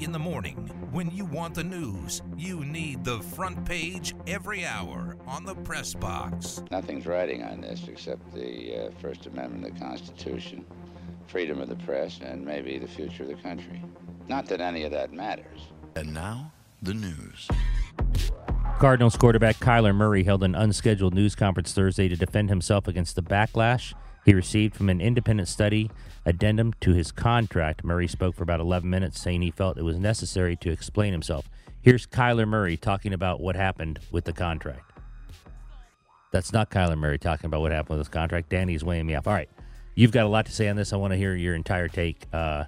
In the morning, when you want the news, you need the front page every hour on the press box. Nothing's riding on this except the uh, First Amendment of the Constitution, freedom of the press, and maybe the future of the country. Not that any of that matters. And now, the news. Cardinals quarterback Kyler Murray held an unscheduled news conference Thursday to defend himself against the backlash he received from an independent study addendum to his contract. Murray spoke for about 11 minutes, saying he felt it was necessary to explain himself. Here's Kyler Murray talking about what happened with the contract. That's not Kyler Murray talking about what happened with his contract. Danny's weighing me off. All right. You've got a lot to say on this. I want to hear your entire take. Uh,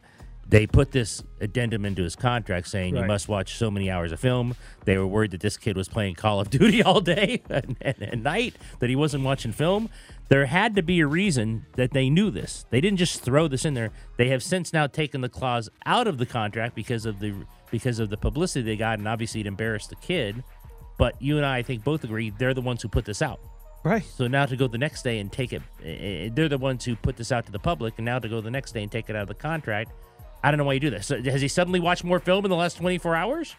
they put this addendum into his contract saying you must watch so many hours of film. They were worried that this kid was playing Call of Duty all day and, and at night, that he wasn't watching film. There had to be a reason that they knew this. They didn't just throw this in there. They have since now taken the clause out of the contract because of the because of the publicity they got, and obviously it embarrassed the kid. But you and I, I think, both agree they're the ones who put this out. Right. So now to go the next day and take it, eh, eh, they're the ones who put this out to the public, and now to go the next day and take it out of the contract. I don't know why you do this. Has he suddenly watched more film in the last 24 hours?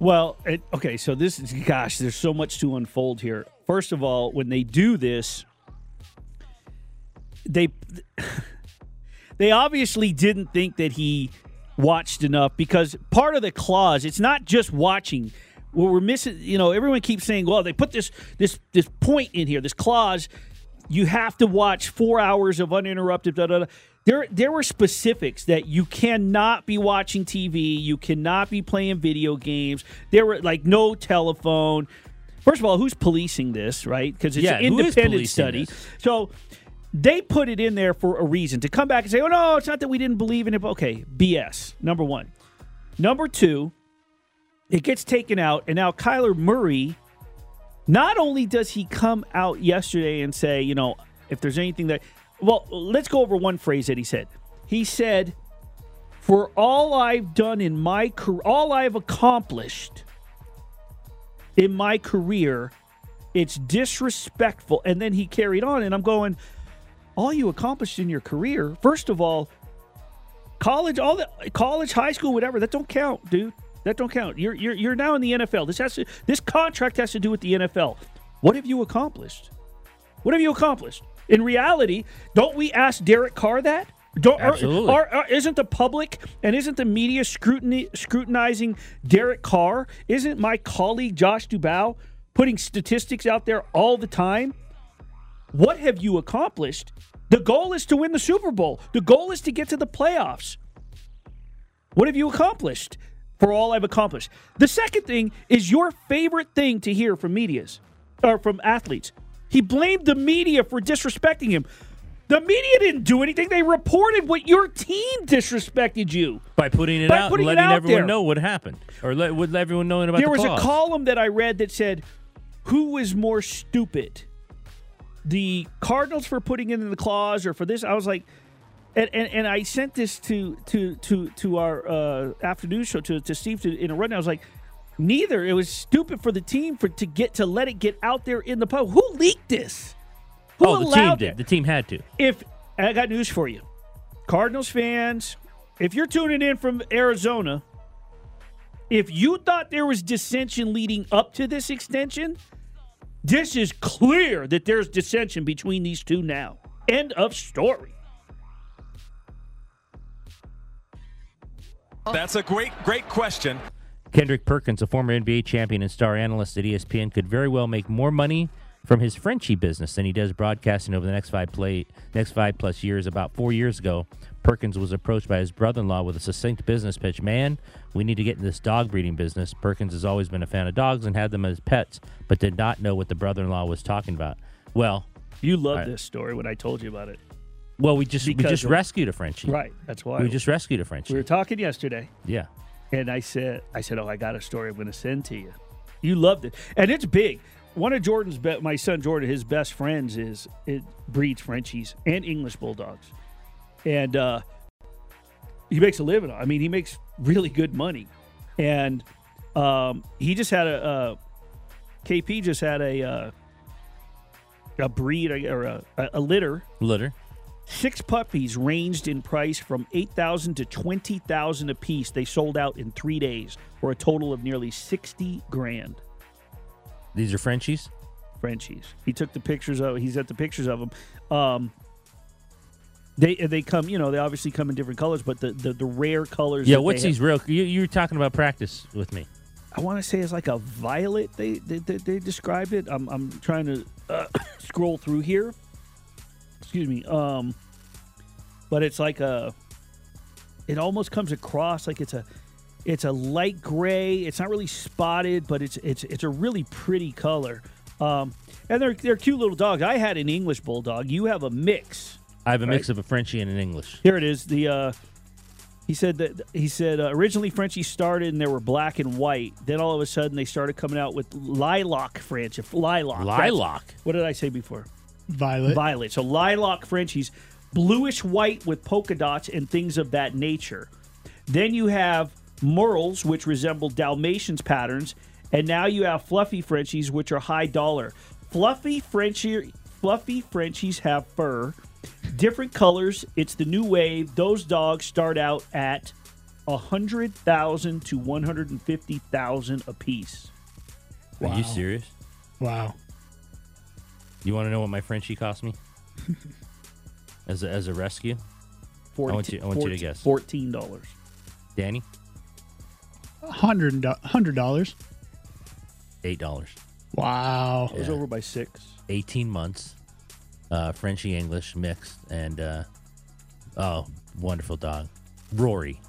Well, it, okay, so this is, gosh, there's so much to unfold here. First of all, when they do this, they they obviously didn't think that he watched enough because part of the clause, it's not just watching. What we're missing, you know, everyone keeps saying, well, they put this this this point in here, this clause, you have to watch four hours of uninterrupted. Da, da, da. There, there were specifics that you cannot be watching TV, you cannot be playing video games. There were like no telephone. First of all, who's policing this, right? Because it's Yeah, an independent study. this? So they put it in there for a reason to come back and say, "Oh no, it's not that we didn't believe in it." Okay, BS. Number one. Number two, it gets taken out, and now Kyler Murray. Not only does he come out yesterday and say, you know, if there's anything that, well, let's go over one phrase that he said. He said, "For all I've done in my career, all I've accomplished in my career, it's disrespectful." And then he carried on, and I'm going, all you accomplished in your career, first of all, college, all the college, high school, whatever, that don't count, dude. That don't count. You're you're you're now in the NFL. This has to this contract has to do with the NFL. What have you accomplished? What have you accomplished? In reality, don't we ask Derek Carr that? Don't, Absolutely. are- are- isn't the public and isn't the media scrutiny, scrutinizing Derek Carr? Isn't my colleague Josh Dubow putting statistics out there all the time? What have you accomplished? The goal is to win the Super Bowl. The goal is to get to the playoffs. What have you accomplished for all I've accomplished? The second thing is your favorite thing to hear from medias or from athletes. He blamed the media for disrespecting him. The media didn't do anything. They reported what your team disrespected you. By putting it By out putting and letting out everyone there. know what happened. Or let, would let everyone know about there the was clause. a column that I read that said, "Who was more stupid, the Cardinals for putting it in the clause or for this?" I was like, and and, and I sent this to to to to our uh, afternoon show to to Steve to, in a rundown. I was like, neither. It was stupid for the team for to get to let it get out there in the public. Who leaked this? Who oh, the team allowed did. it? The team had to. if I got news for you, Cardinals fans, if you're tuning in from Arizona, if you thought there was dissension leading up to this extension, this is clear that there's dissension between these two now. End of story. That's a great, great question. Kendrick Perkins, a former NBA champion and star analyst at ESPN, could very well make more money from his Frenchie business than he does broadcasting over the next five play next five plus years. About four years ago, Perkins was approached by his brother-in-law with a succinct business pitch. Man, we need to get in this dog breeding business. Perkins has always been a fan of dogs and had them as pets, but did not know what the brother-in-law was talking about. Well, You loved Right. this story when I told you about it. well, we just we just rescued a Frenchie. Right. That's why We just rescued a Frenchie. we were talking yesterday. yeah. And I said, I said, oh, I got a story I'm going to send to you. You loved it, and it's big. One of Jordan's, be- my son Jordan, his best friends is it breeds Frenchies and English bulldogs, and uh, he makes a living. I mean, he makes really good money, and um, he just had a uh, KP just had a uh, a breed or a, a litter Litter. Six puppies ranged in price from eight thousand to twenty thousand apiece. They sold out in three days for a total of nearly sixty grand. These are Frenchies. Frenchies. He took the pictures of. He's got the pictures of them. Um, they they come. You know, they obviously come in different colors, but the the, the rare colors. Yeah, what's these real? You, you were talking about practice with me. I want to say it's like a violet. They they, they, they described it. I'm I'm trying to uh, scroll through here. Excuse me. Um, but it's like a. It almost comes across like it's a, it's a light gray. It's not really spotted, but it's it's it's a really pretty color. Um, and they're they're cute little dogs. I had an English bulldog. You have a mix. I have a mix of a Frenchie and an English. Here it is. The uh, he said that he said uh, originally Frenchies started and they were black and white. Then all of a sudden they started coming out with lilac French, lilac. Lilac. What did I say before? Violet. Violet. So lilac Frenchies, bluish white with polka dots and things of that nature. Then you have Merles, which resemble Dalmatians patterns, and now you have fluffy Frenchies, which are high dollar. Fluffy Frenchie, fluffy Frenchies have fur, different colors. It's the new wave. Those dogs start out at a hundred thousand to one hundred and fifty thousand a piece. Are you serious? Wow. You want to know what my Frenchie cost me? as a, as a rescue, Forty- want you- I want you to guess. Fourteen dollars. Danny, 100 100 dollars eight dollars. Wow. It was over by six. 18 months, uh, Frenchie English mixed, and uh, oh, wonderful dog, Rory,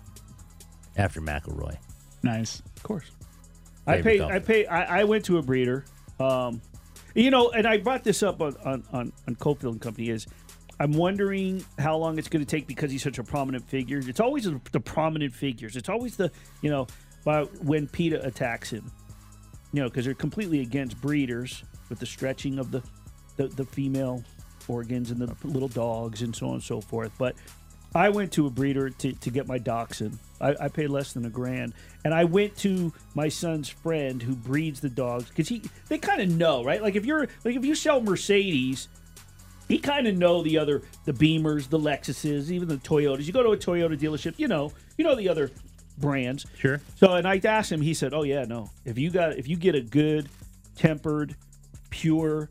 after McIlroy. Nice. Of course. I Favorite paid. dog. I paid. I, I went to a breeder. Um, you know, and I brought this up on on on, on Cofield and Company. Is I'm wondering how long it's going to take because he's such a prominent figure. It's always the, the prominent figures. It's always the you know uh, when PETA attacks him. You know, because they're completely against breeders with the stretching of the, the the female organs and the little dogs and so on and so forth. But I went to a breeder to, to get my dachshund. I, I paid less than a grand, and I went to my son's friend who breeds the dogs because he they kind of know, right? Like if you're like if you sell Mercedes, he kind of know the other the Beamers, the Lexuses, even the Toyotas. You go to a Toyota dealership, you know, you know the other brands. Sure. So, and I asked him. He said, "Oh yeah, no. If you got if you get a good, tempered, pure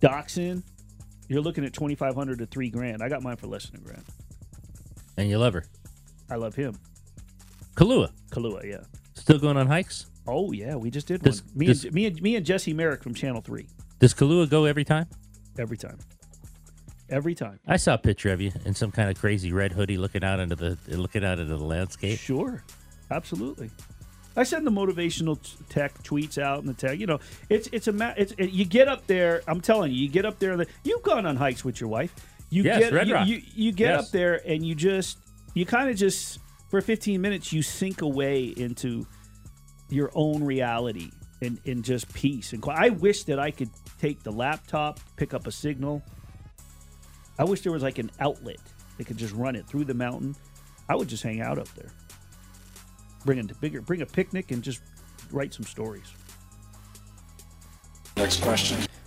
dachshund, you're looking at twenty five hundred to three grand. I got mine for less than a grand. And you love her. I love him, Kahlua, Kahlua. Yeah. still going on hikes? Oh yeah, we just did Does- one. Me does- and me and me and Jesse Merrick from Channel Three Does Kahlua go every time? every time. Every time. I saw a picture of you in some kind of crazy red hoodie looking out into the looking out into the landscape. Sure, absolutely. I send the motivational t- tech tweets out in the tag. You know, it's it's a it's it, you get up there. I'm telling you, you get up there. The, you've gone on hikes with your wife. You Yes, get Red you, Rock. you, you get Yes. up there and you just you kind of just for 15 minutes you sink away into your own reality and in just peace and. I wish that I could take the laptop, pick up a signal. I wish there was like an outlet that could just run it through the mountain. I would just hang out up there bring a bigger bring a picnic and just write some stories.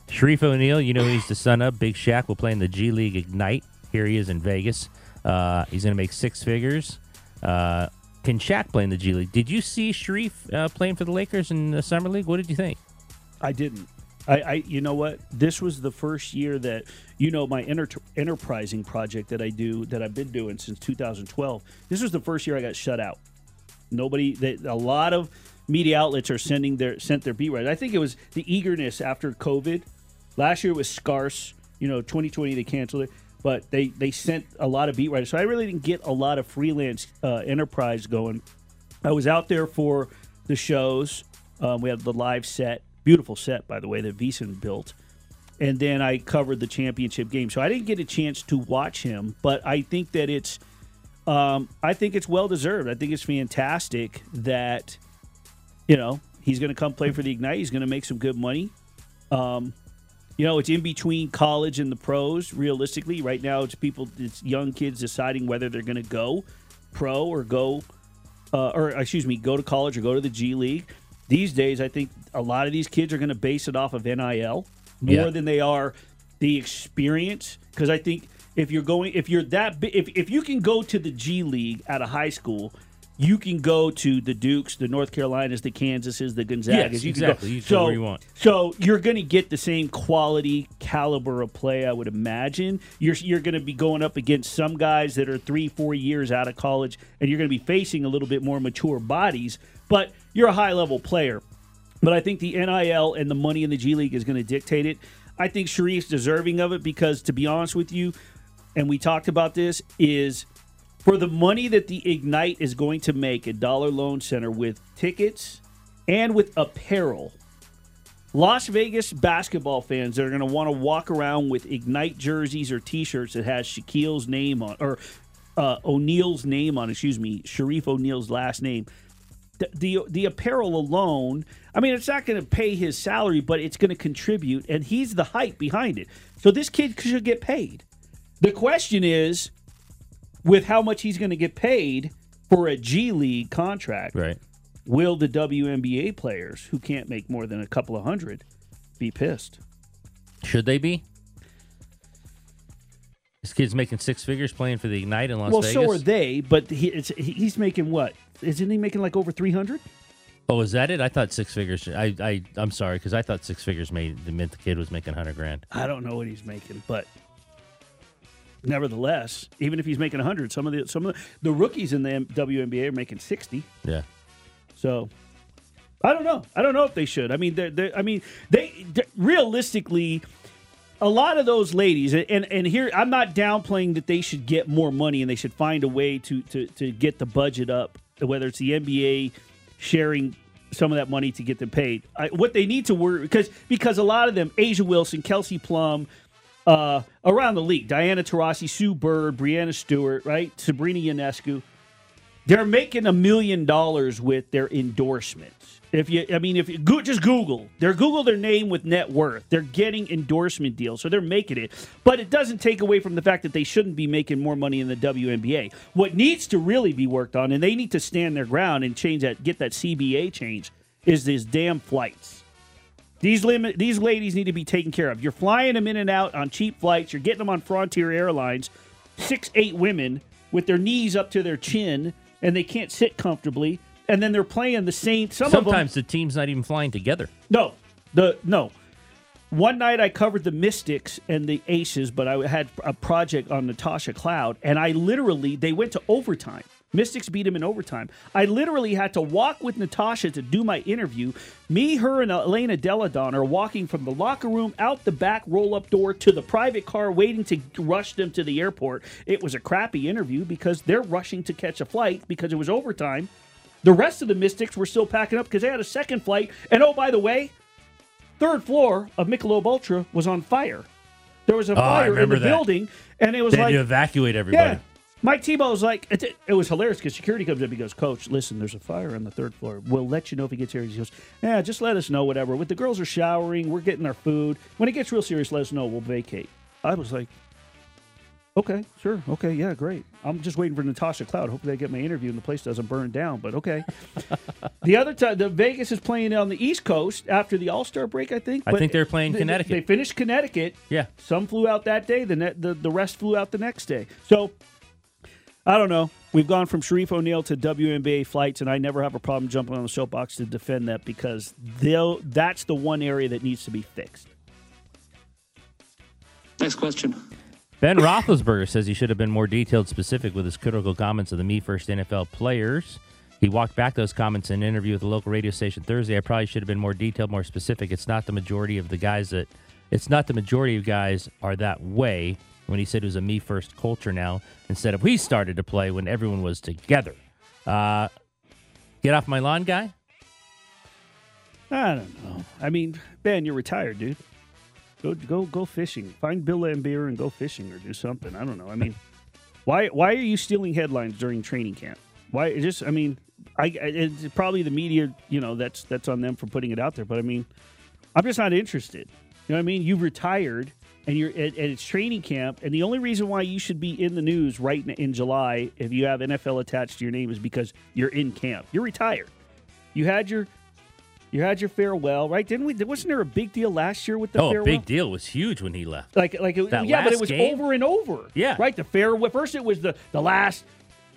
Shareef O'Neal, you know he's the son of Big Shaq. Will play in the G League Ignite. Here he is in Vegas. Uh, he's going to make six figures. Uh, can Shaq play in the G League? Did you see Shareef uh, playing for the Lakers in the summer league? What did you think? I didn't. I, I you know what? This was the first year that you know my enter- enterprising project that I do that I've been doing since 2012. This was the first year I got shut out. Nobody. They, a lot of media outlets are sending their sent their beat writers. I think it was the eagerness after COVID. Last year was scarce. You know, 2020 they canceled it, but they they sent a lot of beat writers. So I really didn't get a lot of freelance uh, enterprise going. I was out there for the shows. Um, we had the live set, beautiful set by the way that Veasan built, and then I covered the championship game. So I didn't get a chance to watch him, but I think that it's, um, I think it's well deserved. I think it's fantastic that, you know, he's going to come play for the Ignite. He's going to make some good money. Um, you know, it's in between college and the pros. Realistically, right now, it's people, it's young kids deciding whether they're going to go pro or go uh, or excuse me, go to college or go to the G League. These days, I think a lot of these kids are going to base it off of NIL more Yeah. than they are the experience. Because I think If you're going, if you're that, if if you can go to the G League at a high school, you can go to the Dukes, the North Carolinas, the Kansases, the Gonzagas. Yes, you exactly. Can go. You so, where you want. So you're going to get the same quality caliber of play, I would imagine. You're you're going to be going up against some guys that are three, four years out of college, and you're going to be facing a little bit more mature bodies. But you're a high level player. But I think the NIL and the money in the G League is going to dictate it. I think Shareef's deserving of it because, to be honest with you, and we talked about this, is for the money that the Ignite is going to make at Dollar Loan Center with tickets and with apparel. Las Vegas basketball fans that are going to want to walk around with Ignite jerseys or T-shirts that has Shaquille's name on or uh, O'Neal's name on. Excuse me, Shareef O'Neal's last name. The, the the apparel alone, I mean, it's not going to pay his salary, but it's going to contribute, and he's the hype behind it. So this kid should get paid. The question is, with how much he's going to get paid for a G League contract, Right. will the WNBA players who can't make more than a couple of hundred be pissed? Should they be? This kid's making six figures playing for the Ignite in Las well, Vegas. so are they, but he, he's making what? Isn't he making like over 300? Oh, is that it? I thought six figures. I, I, I'm sorry because I thought six figures made the meant the kid was making hundred grand. I don't know what he's making, but nevertheless, even if he's making 100, some of the some of the, the rookies in the M- WNBA are making 60. Yeah. So I don't know. I don't know if they should. I mean, they're, they're, I mean, they realistically, a lot of those ladies, and and here I'm not downplaying that they should get more money and they should find a way to to to get the budget up, whether it's the NBA sharing some of that money to get them paid. I, what they need to work because because a lot of them, A'ja Wilson, Kelsey Plum. Uh, around the league, Diana Taurasi, Sue Bird, Breanna Stewart, right? Sabrina Ionescu, they're making a million dollars with their endorsements. If you, I mean, if you go, just Google, they're Google their name with net worth. They're getting endorsement deals, so they're making it. But it doesn't take away from the fact that they shouldn't be making more money in the WNBA. What needs to really be worked on, and they need to stand their ground and change that, get that CBA change, is these damn flights. These limit, these ladies need to be taken care of. You're flying them in and out on cheap flights. You're getting them on Frontier Airlines, six, eight women with their knees up to their chin, and they can't sit comfortably. And then they're playing the same. Some Sometimes of them, the team's not even flying together. no, the no. One night I covered the Mystics and the Aces, but I had a project on Natasha Cloud, and I literally they went to overtime. Mystics beat him in overtime. I literally had to walk with Natasha to do my interview. Me, her, and Elena Delle Donne are walking from the locker room out the back roll up door to the private car, waiting to rush them to the airport. It was a crappy interview because they're rushing to catch a flight because it was overtime. The rest of the Mystics were still packing up because they had a second flight. And oh, by the way, third floor of Michelob Ultra was on fire. There was a Oh, fire in the that. building, and it was They had like, to evacuate everybody. yeah. Mike Thibault was like, it, it was hilarious because security comes up. He goes, Coach, listen, there's a fire on the third floor. We'll let you know if he gets here. He goes, Yeah, just let us know, whatever. With the girls are showering, we're getting our food. When it gets real serious, let us know. We'll vacate. I was like, Okay, sure. Okay, yeah, great. I'm just waiting for Natasha Cloud. Hopefully, I get my interview and the place doesn't burn down. But okay. the other time, the Vegas is playing on the East Coast after the All Star break. I think. I But think they're playing they- Connecticut. They finished Connecticut. Yeah. Some flew out that day. The, net, the the rest flew out the next day. So I don't know. We've gone from Shareef O'Neal to WNBA flights, and I never have a problem jumping on the soapbox to defend that because they'll that's the one area that needs to be fixed. Next question. Ben Roethlisberger says he should have been more detailed, specific with his critical comments of the Me First NFL players. He walked back those comments in an interview with a local radio station Thursday. I probably should have been more detailed, more specific. It's not the majority of the guys that, it's not the majority of guys are that way. When he said it was a Me First culture now, instead of we started to play when everyone was together. Uh, get off my lawn, guy. I don't know. I mean, Ben, you're retired, dude. Go go go fishing. Find Bill Lambier and go fishing or do something. I don't know. I mean, why why are you stealing headlines during training camp? Why just I mean, I I- it's probably the media, you know, that's that's on them for putting it out there, but I mean, I'm just not interested. You know what I mean? You've retired and you're at, and it's training camp and the only reason why you should be in the news right in, in July if you have NFL attached to your name is because you're in camp. You're retired. You had your You had your farewell, right? Didn't we? Wasn't there a big deal last year with the oh, farewell? big deal was huge when he left. Like, like, it, yeah, but it was game? over and over. Yeah. right. The farewell. First, it was the the last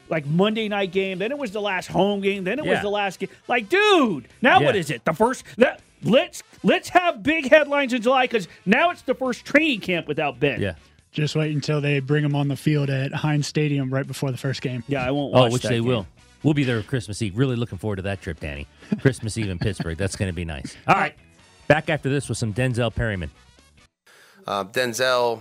like Monday night game. Then it was the last home game. Then it was the last game. Like, dude, now what Yeah. is it? The first that let's let's have big headlines in July because now it's the first training camp without Ben. Yeah. Just wait until they bring him on the field at Heinz Stadium right before the first game. yeah. I won't. Oh, which that they game. will. We'll be there Christmas Eve. Really looking forward to that trip, Danny. Christmas Eve in Pittsburgh. That's going to be nice. All right. Back after this with some Denzel Perryman. Uh, Denzel,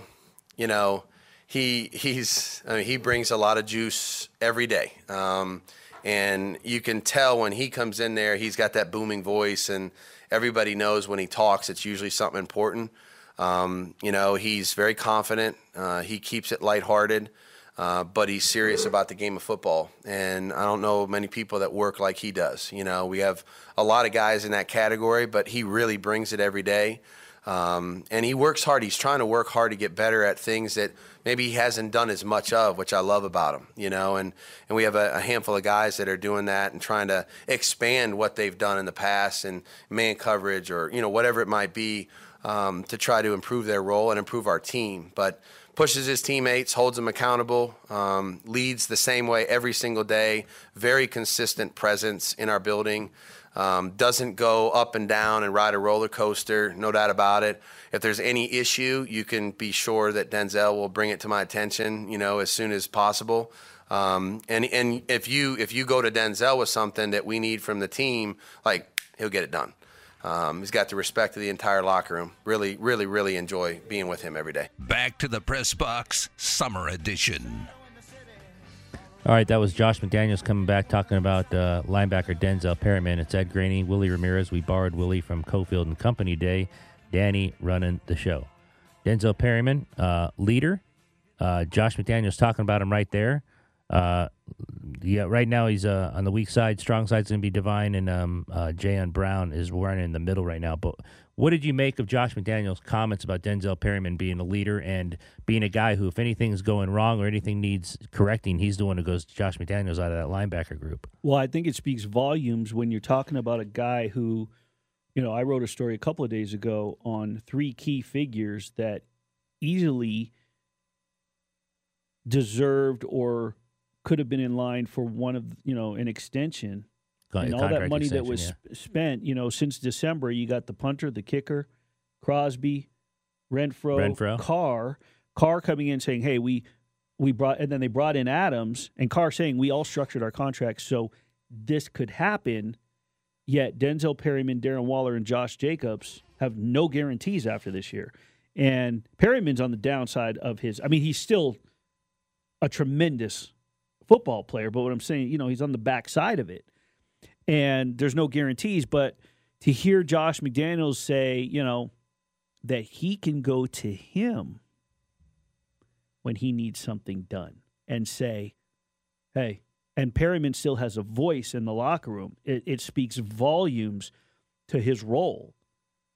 you know, he he's I mean, he brings a lot of juice every day, um, and you can tell when he comes in there, he's got that booming voice, and everybody knows when he talks, it's usually something important. Um, you know, he's very confident. Uh, he keeps it lighthearted. Uh, but he's serious about the game of football, and I don't know many people that work like he does. You know, we have a lot of guys in that category, but he really brings it every day. Um, and he works hard. He's trying to work hard to get better at things that maybe he hasn't done as much of, which I love about him. You know, and and we have a, a handful of guys that are doing that and trying to expand what they've done in the past and man coverage or you know whatever it might be um, to try to improve their role and improve our team. But pushes his teammates, holds them accountable, um, leads the same way every single day. Very consistent presence in our building. Um, doesn't go up and down and ride a roller coaster, no doubt about it. If there's any issue, you can be sure that Denzel will bring it to my attention, you know, as soon as possible. Um, and and if you if you go to Denzel with something that we need from the team, like he'll get it done. Um, he's got the respect of the entire locker room. Really, really, really enjoy being with him every day. Back to the press box, summer edition. All right, that was Josh McDaniels coming back talking about uh, linebacker Denzel Perryman. It's Ed Graney, Willie Ramirez. We borrowed Willie from Cofield and Company Day. Danny running the show. Denzel Perryman, uh, leader. Uh, Josh McDaniels talking about him right there. Uh, yeah, right now he's uh, on the weak side. Strong side's going to be Divine, and um, uh, Jayon Brown is running in the middle right now. But what did you make of Josh McDaniels' comments about Denzel Perryman being a leader and being a guy who, if anything's going wrong or anything needs correcting, he's the one who goes to Josh McDaniels out of that linebacker group? Well, I think it speaks volumes when you're talking about a guy who, you know, I wrote a story a couple of days ago on three key figures that easily deserved or could have been in line for one of, you know, an extension. And all that money that was yeah. spent, you know, since December, you got the punter, the kicker, Crosby, Renfrow, Renfrow. Carr, Carr coming in saying, "Hey, we we brought," and then they brought in Adams and Carr saying, "We all structured our contracts so this could happen." Yet Denzel Perryman, Darren Waller, and Josh Jacobs have no guarantees after this year, and Perryman's on the downside of his. I mean, he's still a tremendous football player, but what I'm saying, you know, he's on the backside of it and there's no guarantees. But to hear Josh McDaniels say, you know, that he can go to him when he needs something done and say, hey, and Perryman still has a voice in the locker room, it, it speaks volumes to his role.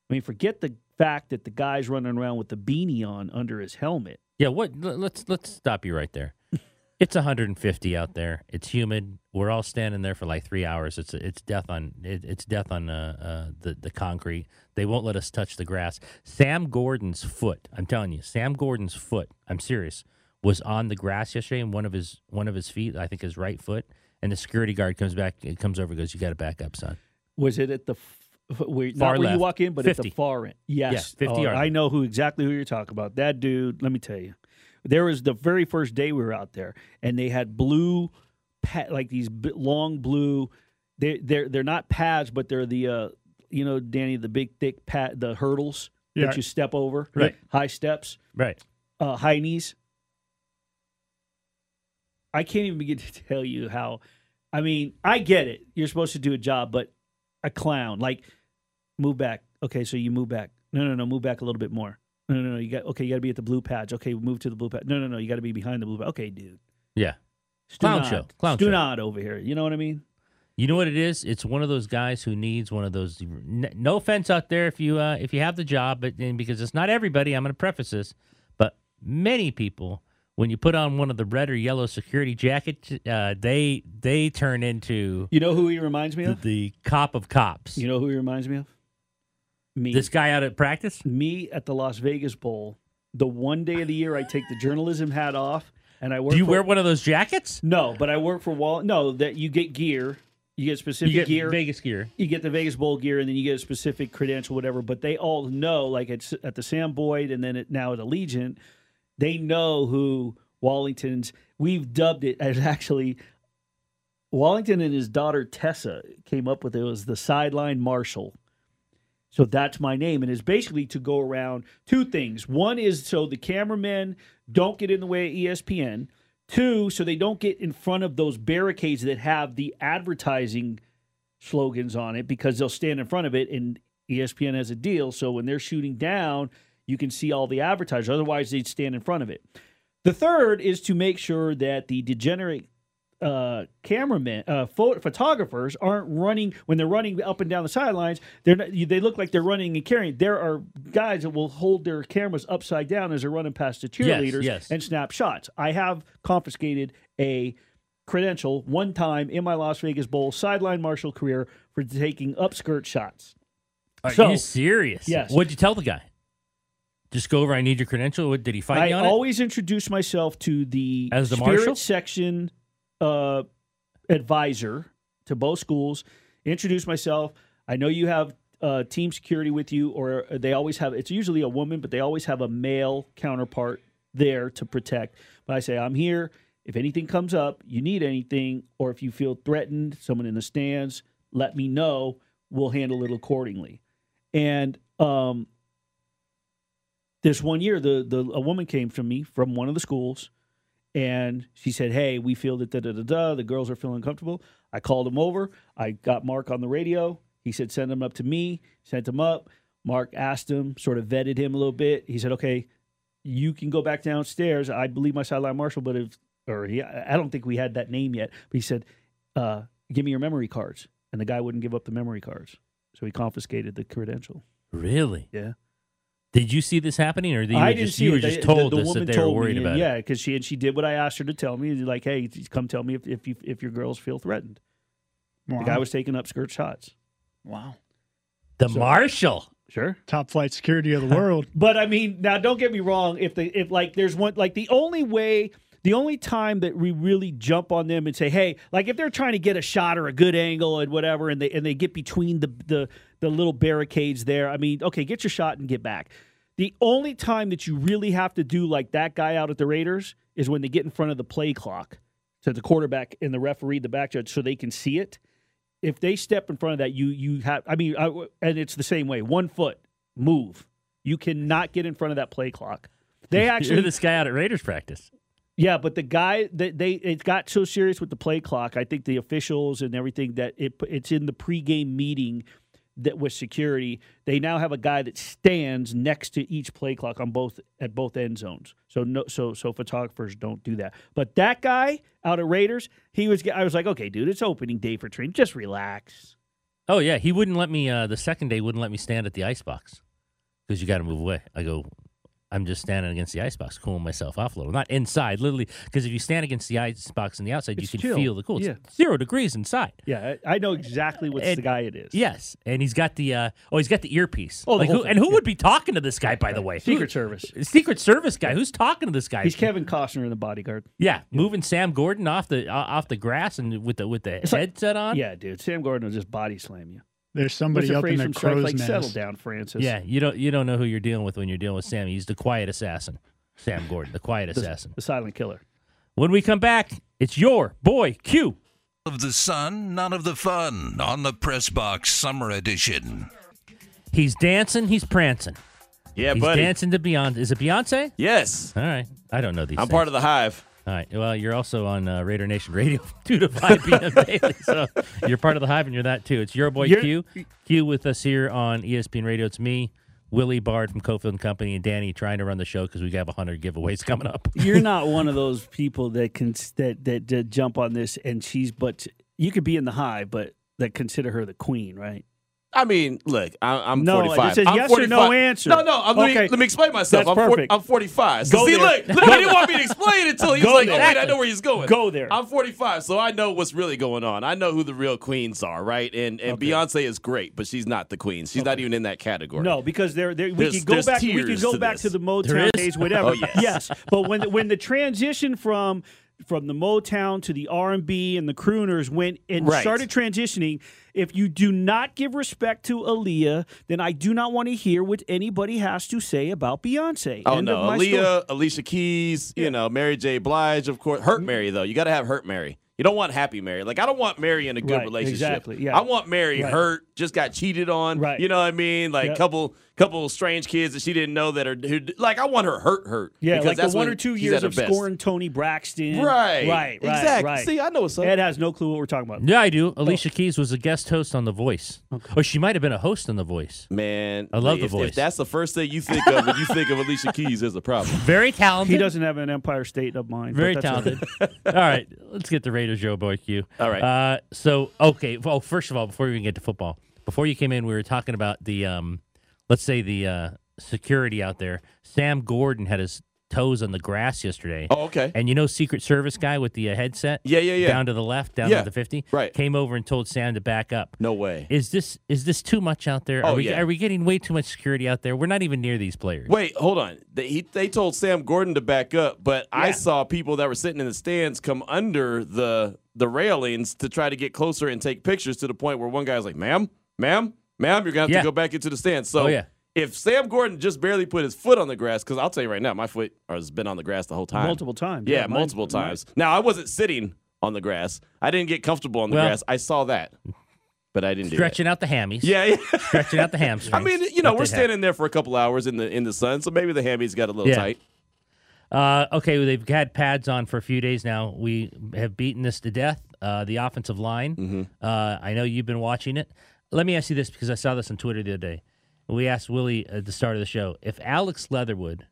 I mean, forget the fact that the guy's running around with the beanie on under his helmet. Yeah, what? Let's let's stop you right there. It's 150 out there. It's humid. We're all standing there for like three hours. It's it's death on it, it's death on uh, uh, the the concrete. They won't let us touch the grass. Sam Gordon's foot. I'm telling you, Sam Gordon's foot. I'm serious. Was on the grass yesterday, and one of his one of his feet, I think his right foot, and the security guard comes back, it comes over, and goes, "You got to back up, son." Was it at the f- where, Far not where you walk in, but at the far end? Yes, Yeah, 50 Oh, yard I know who exactly who you're talking about. That dude. Let me tell you, there was the very first day we were out there, and they had blue, like these long blue. They they're they're not pads, but they're the uh, you know, Danny, the big thick pad, the hurdles Yeah. that you step over, Right. High steps, Right. uh, high knees. I can't even begin to tell you how. I mean, I get it. You're supposed to do a job, but a clown like move back. Okay, so you move back. No, no, no, move back a little bit more. No, no, no. You got okay. You got to be at the blue patch. Okay, move to the blue patch. No, no, no. You got to be behind the blue patch. Okay, dude. Yeah. Clown Stunad. show. Clown show. Over here. You know what I mean? You know what it is? It's one of those guys who needs one of those. No offense out there if you uh, if you have the job, but and because it's not everybody. I'm going to preface this, but many people when you put on one of the red or yellow security jackets, uh, they they turn into You know who he reminds me of? the cop of cops. You know who he reminds me of? Me. this guy out at practice. me at the Las Vegas Bowl. The one day of the year I take the journalism hat off and I work. Do you for, wear one of those jackets? No, but I work for Wall. No, that you get gear. You get specific You get gear. Vegas gear. you get the Vegas Bowl gear, and then you get a specific credential, whatever. But they all know, like it's at the Sam Boyd, and then it, now at Allegiant, they know who Wallington's. We've dubbed it as actually Wallington and his daughter Tessa came up with it. It was the sideline marshal. So that's my name, and it's basically to go around two things. One is so the cameramen don't get in the way of ESPN. Two, so they don't get in front of those barricades that have the advertising slogans on it because they'll stand in front of it and ESPN has a deal. So when they're shooting down, you can see all the advertisers. Otherwise, they'd stand in front of it. The third is to make sure that the degenerate uh, cameramen, uh, pho- photographers aren't running when they're running up and down the sidelines. They're not, they look like they're running and carrying. There are guys that will hold their cameras upside down as they're running past the cheerleaders yes. and snap shots. I have confiscated a credential one time in my Las Vegas Bowl sideline marshal career for taking upskirt shots. Are So- you serious? Yes. What'd you tell the guy? Just go over. I need your credential. What, did he fight I you on always introduce myself to the, As the spirit marshal? section uh, advisor to both schools. Introduce myself. I know you have uh, team security with you, or they always have. It's usually a woman, but they always have a male counterpart there to protect. But I say, I'm here. If anything comes up, you need anything, or if you feel threatened, someone in the stands, let me know. We'll handle it accordingly. And um, this one year, the the a woman came to me from one of the schools, and she said, "Hey, we feel that da da da da. The girls are feeling comfortable." I called him over. I got Mark on the radio. He said, "Send him up to me." Sent him up. Mark asked him, sort of vetted him a little bit. He said, "Okay, you can go back downstairs. I believe my sideline marshal, but if or he, I don't think we had that name yet. But he said, uh, "Give me your memory cards," and the guy wouldn't give up the memory cards, so he confiscated the credential. Really? Yeah. Did you see this happening, or you I didn't just see you were just The- told the, the this woman that they were worried me, about yeah, it? because she and she did what I asked her to tell me. Like, hey, come tell me if if you, if your girls feel threatened. Wow. The guy was taking upskirt shots. wow. The So- marshal. Sure. Top flight security of the world. But I mean, now don't get me wrong. If the if like there's one like the only way, the only time that we really jump on them and say, hey, like if they're trying to get a shot or a good angle and whatever, and they and they get between the the the little barricades there. I mean, okay, get your shot and get back. The only time that you really have to do like that guy out at the Raiders is when they get in front of the play clock, so the quarterback and the referee, the back judge, so they can see it. If they step in front of that, you you have. I mean, I, and it's the same way. One foot move. You cannot get in front of that play clock. They You're actually, this guy out at Raiders practice. Yeah, but the guy that they it got so serious with the play clock. I think the officials and everything that it it's in the pregame meeting that with security. They now have a guy that stands next to each play clock on both at both end zones. So no, so so photographers don't do that. But that guy out at Raiders, he was. I was like, okay, dude, it's opening day for training. Just relax. Oh yeah, he wouldn't let me. Uh, the second day wouldn't let me stand at the ice box because you got to move away. I go, I'm just standing against the ice box, cooling myself off a little. Not inside, literally, because if you stand against the ice box on the outside, It's you can chill. feel the cool. It's Yeah. zero degrees inside. Yeah, I know exactly what And- the guy it is. Yes, and he's got the uh, oh, he's got the earpiece. Oh, like who, and who yeah. would be talking to this guy? By the way, Secret Who- Service. Secret Service guy. Who's talking to this guy? He's Kevin Costner in the bodyguard. Yeah, moving Sam Gordon off the uh, off the grass and with the with the It's like- headset on. Yeah, dude. Sam Gordon will just body slam you. There's somebody the up phrase in the from Strike? crow's Like, settle nest. down, Francis. Yeah, you don't you don't know who you're dealing with when you're dealing with Sam. He's the quiet assassin, Sam Gordon, the quiet The, assassin. the silent killer. When we come back, it's your boy Q. Of the sun, none of the fun on the Press Box Summer Edition. He's dancing, he's prancing. Yeah, he's buddy. dancing to Beyonce. Is it Beyonce? Yes. All right, I don't know these. I'm things. part of the hive. All right. Well, you're also on uh, Raider Nation Radio, two to five p.m. daily. So you're part of the hive, and you're that too. It's your boy You're- Q. Q with us here on ESPN Radio. It's me, Willie Bard from Cofield and Company, and Danny trying to run the show because we have hundred giveaways coming up. You're not one of those people that can that, that that jump on this and she's but you could be in the hive, but that consider her the queen, right? I mean, look, I, I'm No, it 45. says I'm yes or no answer. No, no. I'm, let, me, let me explain myself. That's I'm, 40, perfect. I'm 45. So Go see, there. look, look, Go he didn't want me to explain it until he Go was like, there. "Oh wait, I know where he's going." Go there. I'm 45, so I know what's really going on. I know who the real queens are, right? And and Okay. Beyonce is great, but she's not the queen. She's not even in that category. No, because there, there we There's- could go back. We tiers could go to back this. to the Motown days, whatever. Oh, yes. but when the, when the transition from from the Motown to the R and B and the crooners went and Right. started transitioning, if you do not give respect to Aaliyah, then I do not want to hear what anybody has to say about Beyonce. Oh End no, my story. Alicia Keys, you know, Mary J. Blige, of course. Hurt mm-hmm. Mary though, you got to have Hurt Mary. You don't want Happy Mary. Like I don't want Mary in a good Right, relationship. exactly, yeah. I want Mary Right. hurt, just got cheated on. Right. You know what I mean? Like Yep. couple couple of strange kids that she didn't know that are who, like I want her hurt hurt. Yeah, because like the one or two years of best. scoring Toni Braxton. Right. right, right, Exactly. right. See, I know what's up. Ed has no clue what we're talking about. Yeah, I do. Alicia Keys was a guest host on The Voice, or she might have been a host on The Voice. Man, I love the voice. If that's the first thing you think of when you think of Alicia Keys, there's a problem. Very talented. He doesn't have an Empire State of mind. Very talented. all right, let's get the Raiders Joe Boy Q. All right. Uh, so okay. Well, first of all, before we even get to football, before you came in, we were talking about the um, let's say the uh, security out there. Sam Gordon had his toes on the grass yesterday. Oh, okay. And you know, Secret Service guy with the uh, headset. Yeah, yeah, yeah. Down to the left, down Yeah, to the fifty. right. Came over and told Sam to back up. No way. Is this is this too much out there? Oh, are we yeah. are we getting way too much security out there? We're not even near these players. Wait, hold on. They, he, they told Sam Gordon to back up, but I saw people that were sitting in the stands come under the the railings to try to get closer and take pictures to the point where one guy was like, "Ma'am, ma'am, ma'am, you're gonna have Yeah. to go back into the stands." So Oh, yeah. if Sam Gordon just barely put his foot on the grass, because I'll tell you right now, my foot has been on the grass the whole time, Multiple times. Yeah, mine- multiple mine- times. Now I wasn't sitting on the grass. I didn't get comfortable on the Well- grass. I saw that, but I didn't do. Stretching out the hammies. Yeah, yeah. Stretching out the hamstrings. I mean, you know, we're that happen. standing there for a couple hours in the in the sun, so maybe the hammies got a little Yeah. tight. Uh, okay, well, they've had pads on for a few days now. We have beaten this to death. Uh, the offensive line. Mm-hmm. Uh, I know you've been watching it. Let me ask you this because I saw this on Twitter the other day. We asked Willie at the start of the show if Alex Leatherwood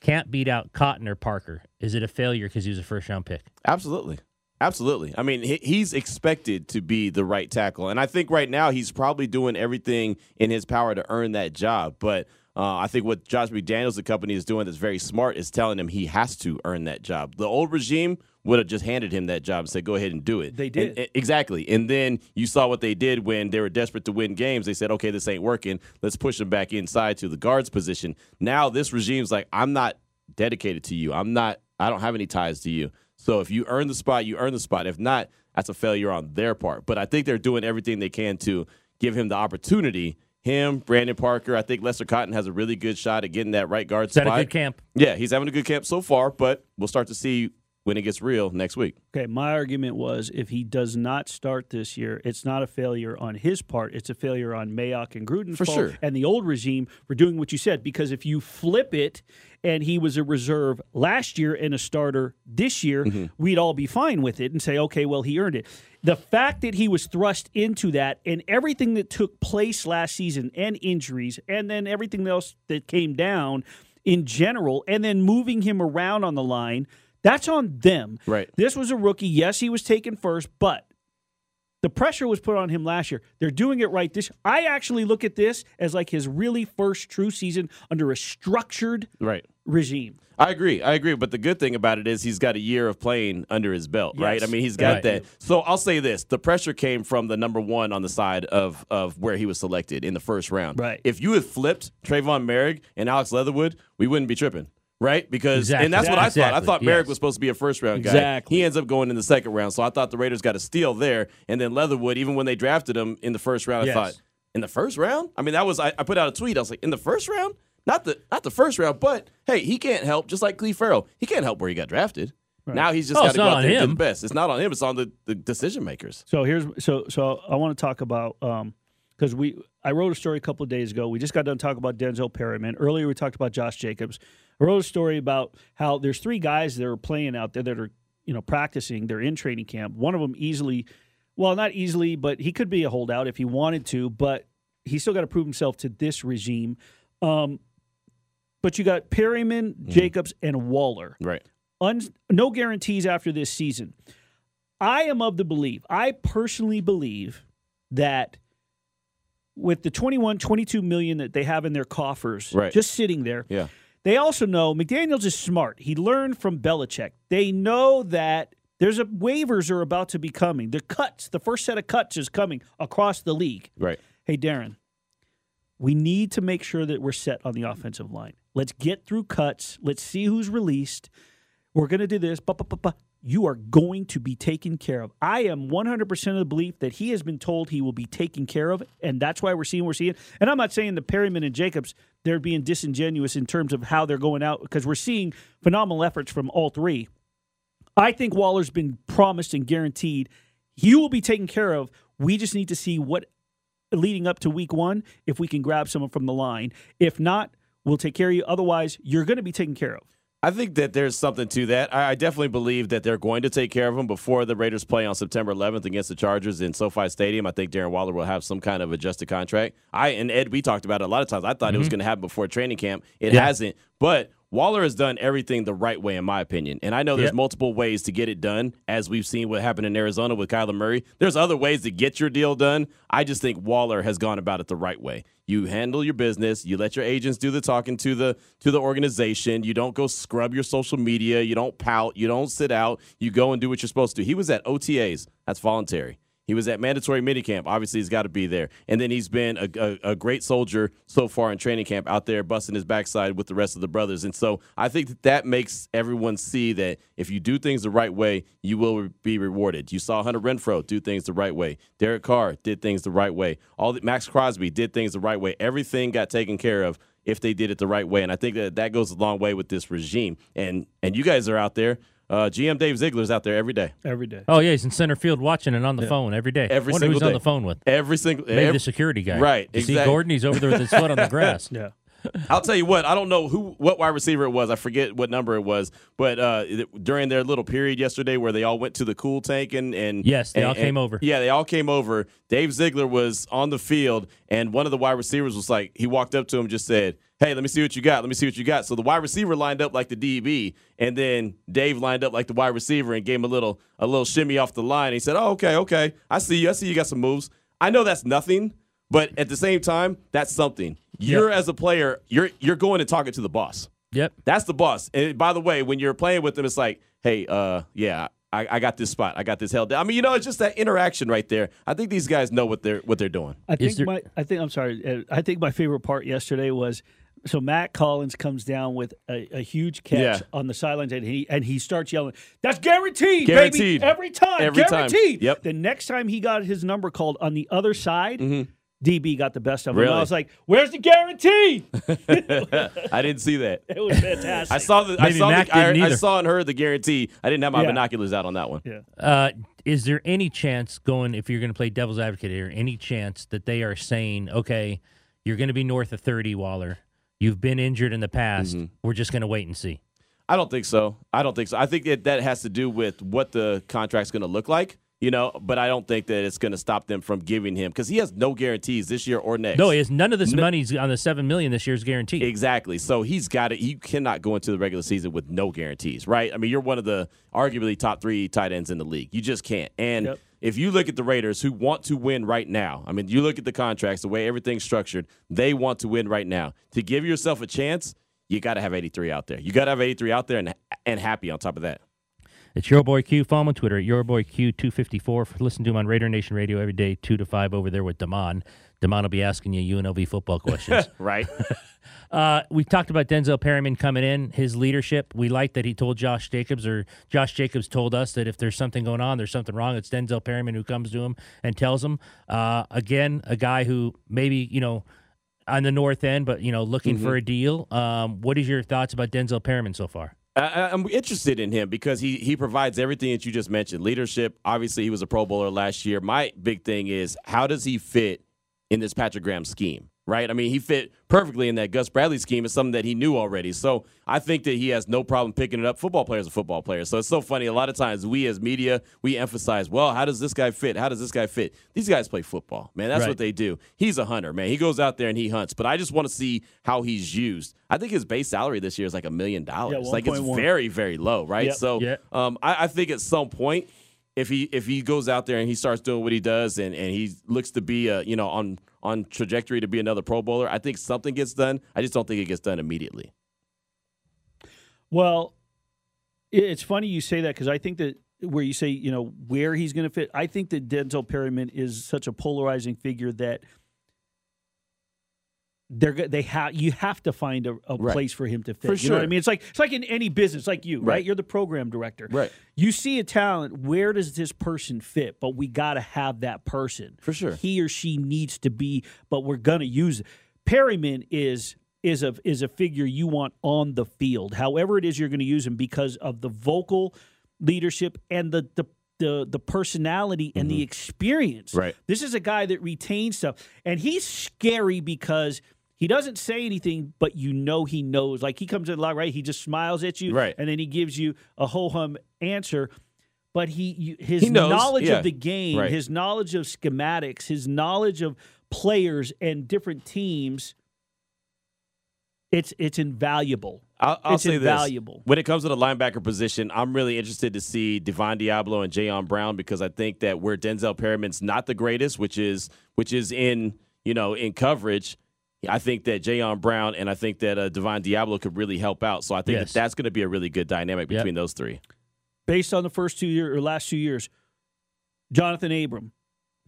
can't beat out Cotton or Parker, is it a failure because he was a first round pick? Absolutely. Absolutely. I mean, he's expected to be the right tackle. And I think right now he's probably doing everything in his power to earn that job. But uh, I think what Josh McDaniels, the company, is doing that's very smart is telling him he has to earn that job. The old regime would have just handed him that job and said, go ahead and do it. They did. And- and- exactly. And then you saw what they did when they were desperate to win games. They said, okay, this ain't working. Let's push him back inside to the guards position. Now this regime's like, I'm not dedicated to you. I'm not, I don't have any ties to you. So if you earn the spot, you earn the spot. If not, that's a failure on their part. But I think they're doing everything they can to give him the opportunity. Him, Brandon Parker. I think Lester Cotton has a really good shot at getting that right guard Is that spot. a good camp? Yeah, he's having a good camp so far, but we'll start to see when it gets real next week. Okay, my argument was if he does not start this year, it's not a failure on his part. It's a failure on Mayock and Gruden For part sure. and the old regime for doing what you said. Because if you flip it and he was a reserve last year and a starter this year, Mm-hmm. we'd all be fine with it and say, okay, well, he earned it. The fact that he was thrust into that and everything that took place last season and injuries and then everything else that came down in general and then moving him around on the line, that's on them. Right. This was a rookie. Yes, he was taken first, but the pressure was put on him last year. They're doing it right this. I actually look at this as like his really first true season under a structured Right. Regime. I agree. I agree. But the good thing about it is he's got a year of playing under his belt, right? I mean, he's got Right. that. So I'll say this: the pressure came from the number one on the side of of where he was selected in the first round. Right. If you had flipped Trevon Moehrig and Alex Leatherwood, we wouldn't be tripping. Right, because Exactly. and that's what I thought. I thought Moehrig Yes. was supposed to be a first round guy. Exactly. He ends up going in the second round, so I thought the Raiders got a steal there. And then Leatherwood, even when they drafted him in the first round, Yes. I thought in the first round. I mean, that was I, I put out a tweet. I was like, in the first round, not the not the first round, but hey, he can't help. Just like Clelin Ferrell, he can't help where he got drafted. Now he's just Oh, got to go out there and do the best. It's not on him. It's on the, the decision makers. So here's so so I want to talk about um because we I wrote a story a couple of days ago. We just got done talking about Denzel Perryman. Earlier we talked about Josh Jacobs. I wrote a story about how there's three guys that are playing out there that are you know practicing. They're in training camp. One of them easily, well not easily, but he could be a holdout if he wanted to. But he's still got to prove himself to this regime. Um, but you got Perryman, mm. Jacobs, and Waller Right. un, no guarantees after this season. I am of the belief, I personally believe that with the 21, 22 million that they have in their coffers, Right. just sitting there. Yeah. They also know McDaniels is smart. He learned from Belichick. They know that there's a waivers are about to be coming. The cuts, the first set of cuts is coming across the league. Right. Hey, Darren, we need to make sure that we're set on the offensive line. Let's get through cuts. Let's see who's released. We're going to do this. Ba, ba, ba, ba. You are going to be taken care of. I am 100% of the belief that he has been told he will be taken care of, and that's why we're seeing we're seeing. And I'm not saying the Perryman and Jacobs they're being disingenuous in terms of how they're going out because we're seeing phenomenal efforts from all three. I think Waller's been promised and guaranteed he will be taken care of. We just need to see what leading up to week one if we can grab someone from the line. If not, we'll take care of you. Otherwise, you're going to be taken care of. I think that there's something to that. I, I definitely believe that they're going to take care of him before the Raiders play on September 11th against the Chargers in SoFi Stadium. I think Darren Waller will have some kind of adjusted contract. I and Ed, we talked about it a lot of times. I thought it was mm-hmm. going to happen before training camp. It Yeah. hasn't, but. Waller has done everything the right way, in my opinion. And I know there's Yep. multiple ways to get it done, as we've seen what happened in Arizona with Kyler Murray. There's other ways to get your deal done. I just think Waller has gone about it the right way. You handle your business. You let your agents do the talking to the to the organization. You don't go scrub your social media. You don't pout. You don't sit out. You go and do what you're supposed to. He was at OTAs. That's voluntary. He was at mandatory minicamp. Obviously, he's got to be there. And then he's been a, a, a great soldier so far in training camp out there busting his backside with the rest of the brothers. And so I think that that makes everyone see that if you do things the right way, you will be rewarded. You saw Hunter Renfrow do things the right way. Derek Carr did things the right way. All the, Maxx Crosby did things the right way. Everything got taken care of if they did it the right way. And I think that that goes a long way with this regime. And and you guys are out there. Uh, GM Dave Ziegler's out there every day. Every day. Oh yeah, he's in center field watching and on the phone every day. Every Wonder single who's on the phone with. Every single Maybe ev- the security guy. Right, You see Gordon? He's over there with his foot on the grass. Yeah. I'll tell you what. I don't know who, what wide receiver it was. I forget what number it was. But uh, during their little period yesterday, where they all went to the cool tank and and Yes, they and- all came and- over. Yeah, they all came over. Dave Ziegler was on the field, and one of the wide receivers was like, he walked up to him, and just said, "Hey, let me see what you got. Let me see what you got." So the wide receiver lined up like the DB, and then Dave lined up like the wide receiver and gave him a little a little shimmy off the line. He said, "Oh, okay, okay. I see you. I see you got some moves. I know that's nothing." But at the same time, that's something. You're as a player, you're you're going and talking to the boss. Yep. That's the boss. And by the way, when you're playing with them, it's like, hey, uh, yeah, I, I got this spot. I got this held down. I mean, you know, it's just that interaction right there. I think these guys know what they're what they're doing. I think there- my I think I'm sorry. uh, I think my favorite part yesterday was so Mack Hollins comes down with a, a huge catch Yeah. on the sidelines and he and he starts yelling, "That's guaranteed, Guaranteed. baby, every time, Every time. guaranteed." Yep. The next time he got his number called on the other side, DB got the best of him. Really? I was like, "Where's the guarantee?" I didn't see that. It was fantastic. I saw the I saw Mac the, I, didn't I either. saw and heard the guarantee. I didn't have my Yeah. binoculars out on that one. Yeah. Uh, is there any chance going if you're going to play devil's advocate here? Any chance that they are saying, okay, you're going to be north of 30, Waller. You've been injured in the past. Mm-hmm. We're just going to wait and see. I don't think so. I don't think so. I think that that has to do with what the contract's going to look like, you know, but I don't think that it's going to stop them from giving him because he has no guarantees this year or next. No, is none of this No- money's on the seven million this year is guaranteed. Exactly. So he's got it. You cannot go into the regular season with no guarantees, right? I mean, you're one of the arguably top three tight ends in the league. You just can't. And Yep. if you look at the Raiders who want to win right now, I mean, you look at the contracts, the way everything's structured, they want to win right now. To give yourself a chance, you got to have 83 out there. You got to have 83 out there and, and happy on top of that. It's your boy Q. Follow him on Twitter at your boy Q254. Listen to him on Raider Nation Radio every day, 2 to 5 over there with Damon. Damon will be asking you UNLV football questions. Right? Uh, we talked about Denzel Perryman coming in, his leadership. We like that he told Josh Jacobs, or Josh Jacobs told us that if there's something going on, there's something wrong. It's Denzel Perryman who comes to him and tells him. Uh, again, a guy who maybe you know on the north end, but you know looking for a deal. Um, what is your thoughts about Denzel Perryman so far? I, I'm interested in him because he he provides everything that you just mentioned. Leadership. Obviously, he was a Pro Bowler last year. My big thing is how does he fit in this Patrick Graham scheme? Right. I mean, he fit perfectly in that Gus Bradley scheme. It's something that he knew already. So I think that he has no problem picking it up. Football players are football players. So it's so funny. A lot of times we as media we emphasize, well, how does this guy fit? How does this guy fit? These guys play football, man. That's Right. what they do. He's a hunter, man. He goes out there and he hunts. But I just want to see how he's used. I think his base salary this year is like a million dollars. Like it's 1.1. very, very low, right? Yep. So Yeah. um, I, I think at some point if he if he goes out there and he starts doing what he does and, and he looks to be a you know on on trajectory to be another Pro Bowler, I think something gets done. I just don't think it gets done immediately. Well, it's funny you say that because I think that where you say you know where he's going to fit, I think that Denzel Perryman is such a polarizing figure that they're they have you have to find a, a Right. place for him to fit. For You know what I mean? It's like it's like in any business, like you, right? Right. You're the program director, Right. You see a talent. Where does this person fit? But we got to have that person For sure. He or she needs to be, but we're gonna use it. Perryman is is a is a figure you want on the field. However it is you're going to use him because of the vocal leadership and the the the, the personality and the experience. Mm-hmm. Right. This is a guy that retains stuff. And he's scary because he doesn't say anything, but you know he knows. Like he comes in like right, he just smiles at you, Right. and then he gives you a ho hum answer. But he, his He knowledge yeah. of the game, Right. his knowledge of schematics, his knowledge of players and different teams, it's it's invaluable. I'll, I'll It's say invaluable. this: when it comes to the linebacker position, I'm really interested to see Divine Deablo and Jayon Brown because I think that where Denzel Perryman's not the greatest, which is which is in you know in coverage. I think that Jayon Brown and I think that uh, Divine Deablo could really help out. So I think Yes. that that's going to be a really good dynamic Yep. between those three. based on the first two year or last two years, Johnathan Abram,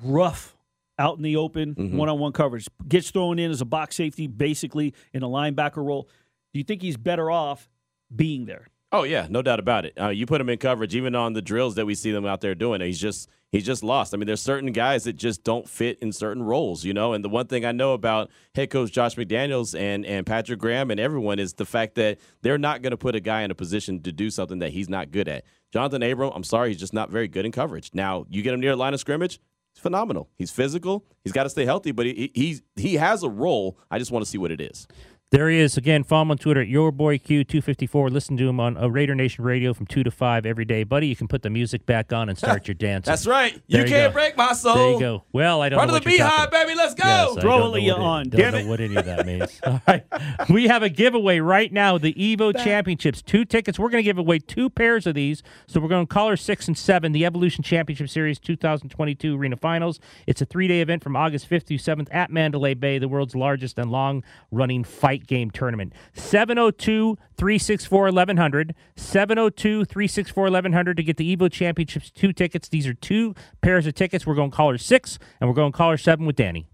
rough out in the open, one on one coverage, gets thrown in as a box safety, basically in a linebacker role. Do you think he's better off being there? Oh yeah, no doubt about it. Uh, you put him in coverage, even on the drills that we see them out there doing. He's just he's just lost. I mean, there's certain guys that just don't fit in certain roles, you know. And the one thing I know about head coach Josh McDaniels and and Patrick Graham and everyone is the fact that they're not going to put a guy in a position to do something that he's not good at. Johnathan Abram, I'm sorry, he's just not very good in coverage. Now you get him near line of scrimmage. He's phenomenal. He's physical. He's got to stay healthy, but he, he he has a role. I just want to see what it is. There he is again. Follow him on Twitter at your boy Q254. Listen to him on uh, Raider Nation Radio from two to five every day, buddy. You can put the music back on and start your dancing. That's right. There You you can't go. break my soul. There you go. Well, I don't Run know to what the beehive, baby. Let's go. Yes, Throw don't know you what it- on, Don't damn know it. what any of that means. All right, we have a giveaway right now. The Evo Championships, two tickets. We're going to give away two pairs of these. So we're going to call her six and seven. The Evolution Championship Series 2022 Arena Finals. It's a three-day event from August 5th through 7th at Mandalay Bay, the world's largest and long-running fight game tournament. 702-364-1100. 702-364-1100 to get the Evo Championships two tickets. These are two pairs of tickets. We're going caller six, and we're going caller seven with Danny.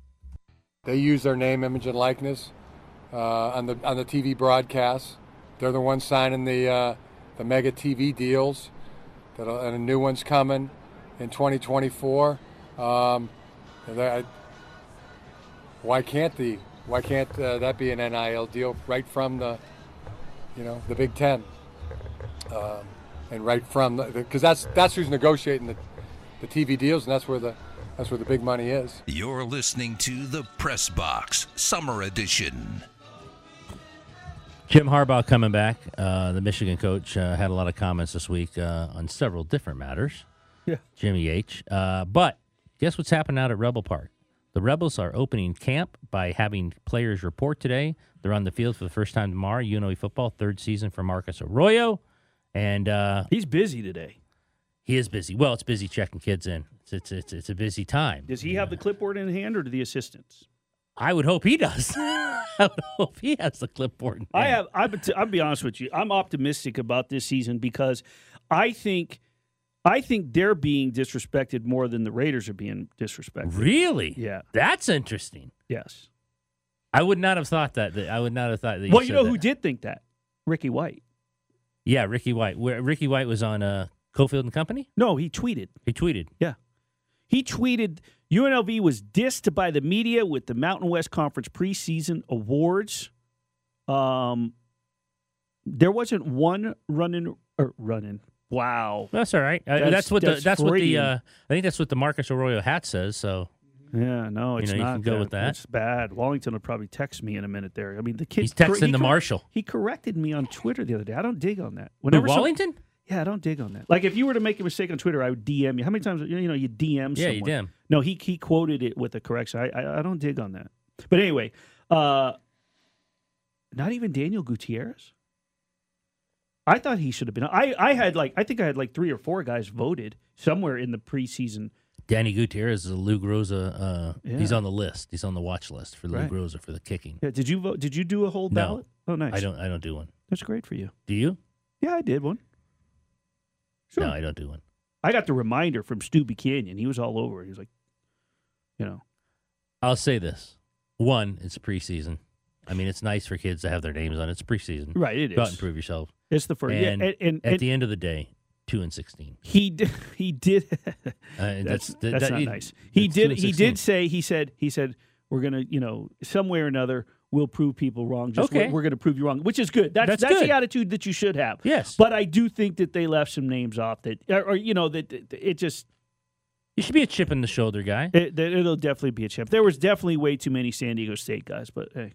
They use their name, image, and likeness uh, on the on the TV broadcasts. They're the ones signing the uh, the mega TV deals, that and a new one's coming in 2024. Um, why can't the why can't uh, that be an NIL deal right from the you know the Big Ten um, and right from because that's that's who's negotiating the, the TV deals and that's where the that's where the big money is. You're listening to the Press Box Summer Edition. Jim Harbaugh coming back. Uh, the Michigan coach uh, had a lot of comments this week uh, on several different matters. Yeah. Jimmy H. Uh, but guess what's happening out at Rebel Park? The Rebels are opening camp by having players report today. They're on the field for the first time tomorrow. UNLV football, third season for Marcus Arroyo. And uh, He's busy today. he is busy. Well, it's busy checking kids in. It's, it's, it's, it's a busy time. Does he have the clipboard in hand or do the assistants? I would hope he does. I would hope he has the clipboard. in I have. I I'll be honest with you. I'm optimistic about this season because I think, I think they're being disrespected more than the Raiders are being disrespected. Really? Yeah. That's interesting. Yes. I would not have thought that. that I would not have thought that. well, you know that. who did think that? Ricky White. Yeah, Ricky White. Where Ricky White was on uh, Cofield and Company. No, he tweeted. He tweeted. Yeah. He tweeted UNLV was dissed by the media with the Mountain West Conference preseason awards. Um, there wasn't one running or running. Wow. That's all right. Uh, That's- that's, what that's the that's what the uh, I think that's what the Marcus Arroyo hat says. So Yeah, no, You it's know, you not. can go with that. It's bad. Wallington will probably text me in a minute there. I mean, the kid. he's texting he the cor- marshal. He corrected me on Twitter the other day. I don't dig on that. Who, some- Wallington? yeah, I don't dig on that. Like if you were to make a mistake on Twitter, I would DM you. How many times you know you DM? Yeah, you someone? damn. No, he he quoted it with a correction. I, I I don't dig on that. But anyway, uh not even Daniel Gutierrez. I thought he should have been. I, I had like I think I had like three or four guys voted somewhere in the preseason. Danny Gutierrez is a Lou Groza. Uh, He's on the list. He's on the watch list for Lou Right. Groza for the kicking. Yeah, did you vote? Did you do a whole No. ballot? Oh, nice. I don't. I don't do one. That's great for you. Do you? Yeah, I did one. Sure. No, I don't do one. I got the reminder from Stu Canyon. He was all over. it. He was like, you know, I'll say this: one, it's preseason. I mean, it's nice for kids to have their names on. it. It's preseason. right? It Go out and prove yourself. It's the first. And yeah, and, and, at and the end of the day, two and sixteen. he did. He did. Uh, that's that- that's that- not it- nice. He did. He did say. He said. He said we're gonna. You know, some way or another, we'll prove people wrong. Just Okay. we're, we're gonna prove you wrong, which is good. That's That's that's, good. the attitude that you should have. Yes. But I do think that they left some names off that, or, or, you know, that that it just You should be a chip in the shoulder guy. it, it'll definitely be a chip. There was definitely way too many San Diego State guys, but hey,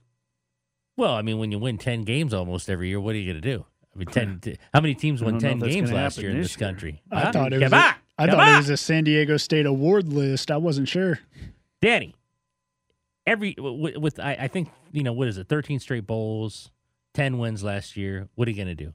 Well, I mean, when you win ten games almost every year, what are you going to do? I mean, ten. How many teams won ten games last year in this this year. country? I Huh? thought it was. A, I come thought it was a San Diego State award list. I wasn't sure. Danny. Every with, with I, I think you know what is it? Thirteen straight bowls, ten wins last year. What are you going to do?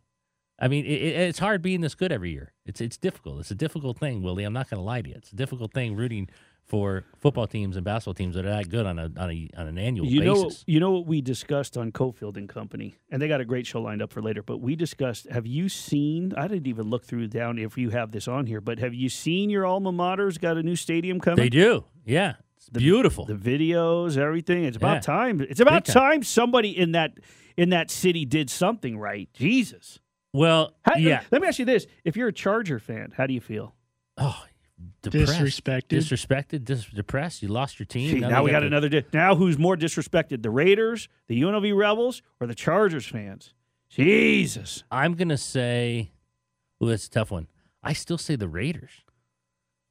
I mean, it, it, it's hard being this good every year. It's it's difficult. It's a difficult thing, Willie. I'm not going to lie to you. It's a difficult thing rooting for football teams and basketball teams that are that good on a on a on an annual you know, basis. you know what we discussed on Cofield and Company, and they got a great show lined up for later. But we discussed. Have you seen? I didn't even look through down if you have this on here, but have you seen your alma mater's got a new stadium coming? They do. Yeah, it's beautiful. the videos, everything. It's about Yeah. time. It's about time. time somebody in that in that city did something right. Jesus. well, How- yeah. Let me ask you this: If you're a Charger fan, how do you feel? Oh, depressed, Disrespected. disrespected, dis- depressed. You lost your team. See, now, they we got to- another. Di- now who's more disrespected, the Raiders, the UNLV Rebels, or the Chargers fans? Jesus. I'm gonna say, oh, that's a tough one. I still say the Raiders.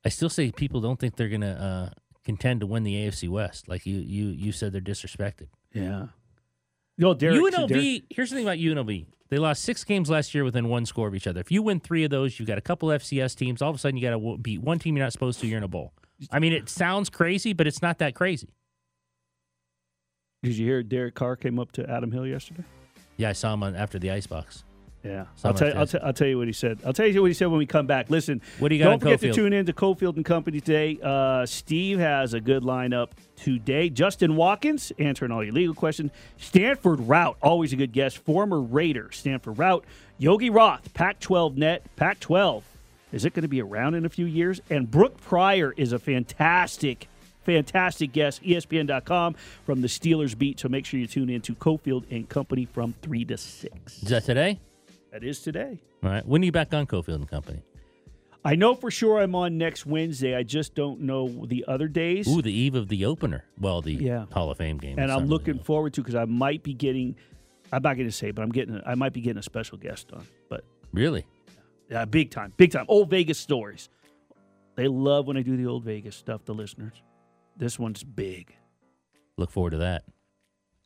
I still say people don't think they're gonna uh, contend to win the AFC West. Like you, you, you said they're disrespected. Yeah. No, Derek. UNLV. Derek- Here's the thing about UNLV. They lost six games last year within one score of each other. If you win three of those, you've got a couple FCS teams. All of a sudden, you got to beat one team you're not supposed to. You're in a bowl. I mean, it sounds crazy, but it's not that crazy. Did you hear Derek Carr came up to Adam Hill yesterday? Yeah, I saw him on after the icebox. Yeah, I'll tell, I'll, tell, I'll tell you what he said. I'll tell you what he said when we come back. Listen, What do you got don't forget Cofield? to tune in to Cofield and Company today. Uh, Steve has a good lineup today. Justin Watkins answering all your legal questions. Stanford Routt, always a good guest. Former Raider, Stanford Routt. Yogi Roth, Pac-12 net, Pac-12. Is it going to be around in a few years? And Brooke Pryor is a fantastic, fantastic guest. ESPN.com from the Steelers beat. So make sure you tune in to Cofield and Company from three to six. Is that today? That is today. All right. When are you back on Cofield and Company? I know for sure I'm on next Wednesday. I just don't know the other days. Ooh, the eve of the opener. Well, the Yeah. Hall of Fame game. and I'm looking forward to because I might be getting. I'm not going to say, but I'm getting. I might be getting a special guest on. But Really? yeah, big time, big time. Old Vegas stories. They love when I do the old Vegas stuff. The listeners. This one's big. Look forward to that.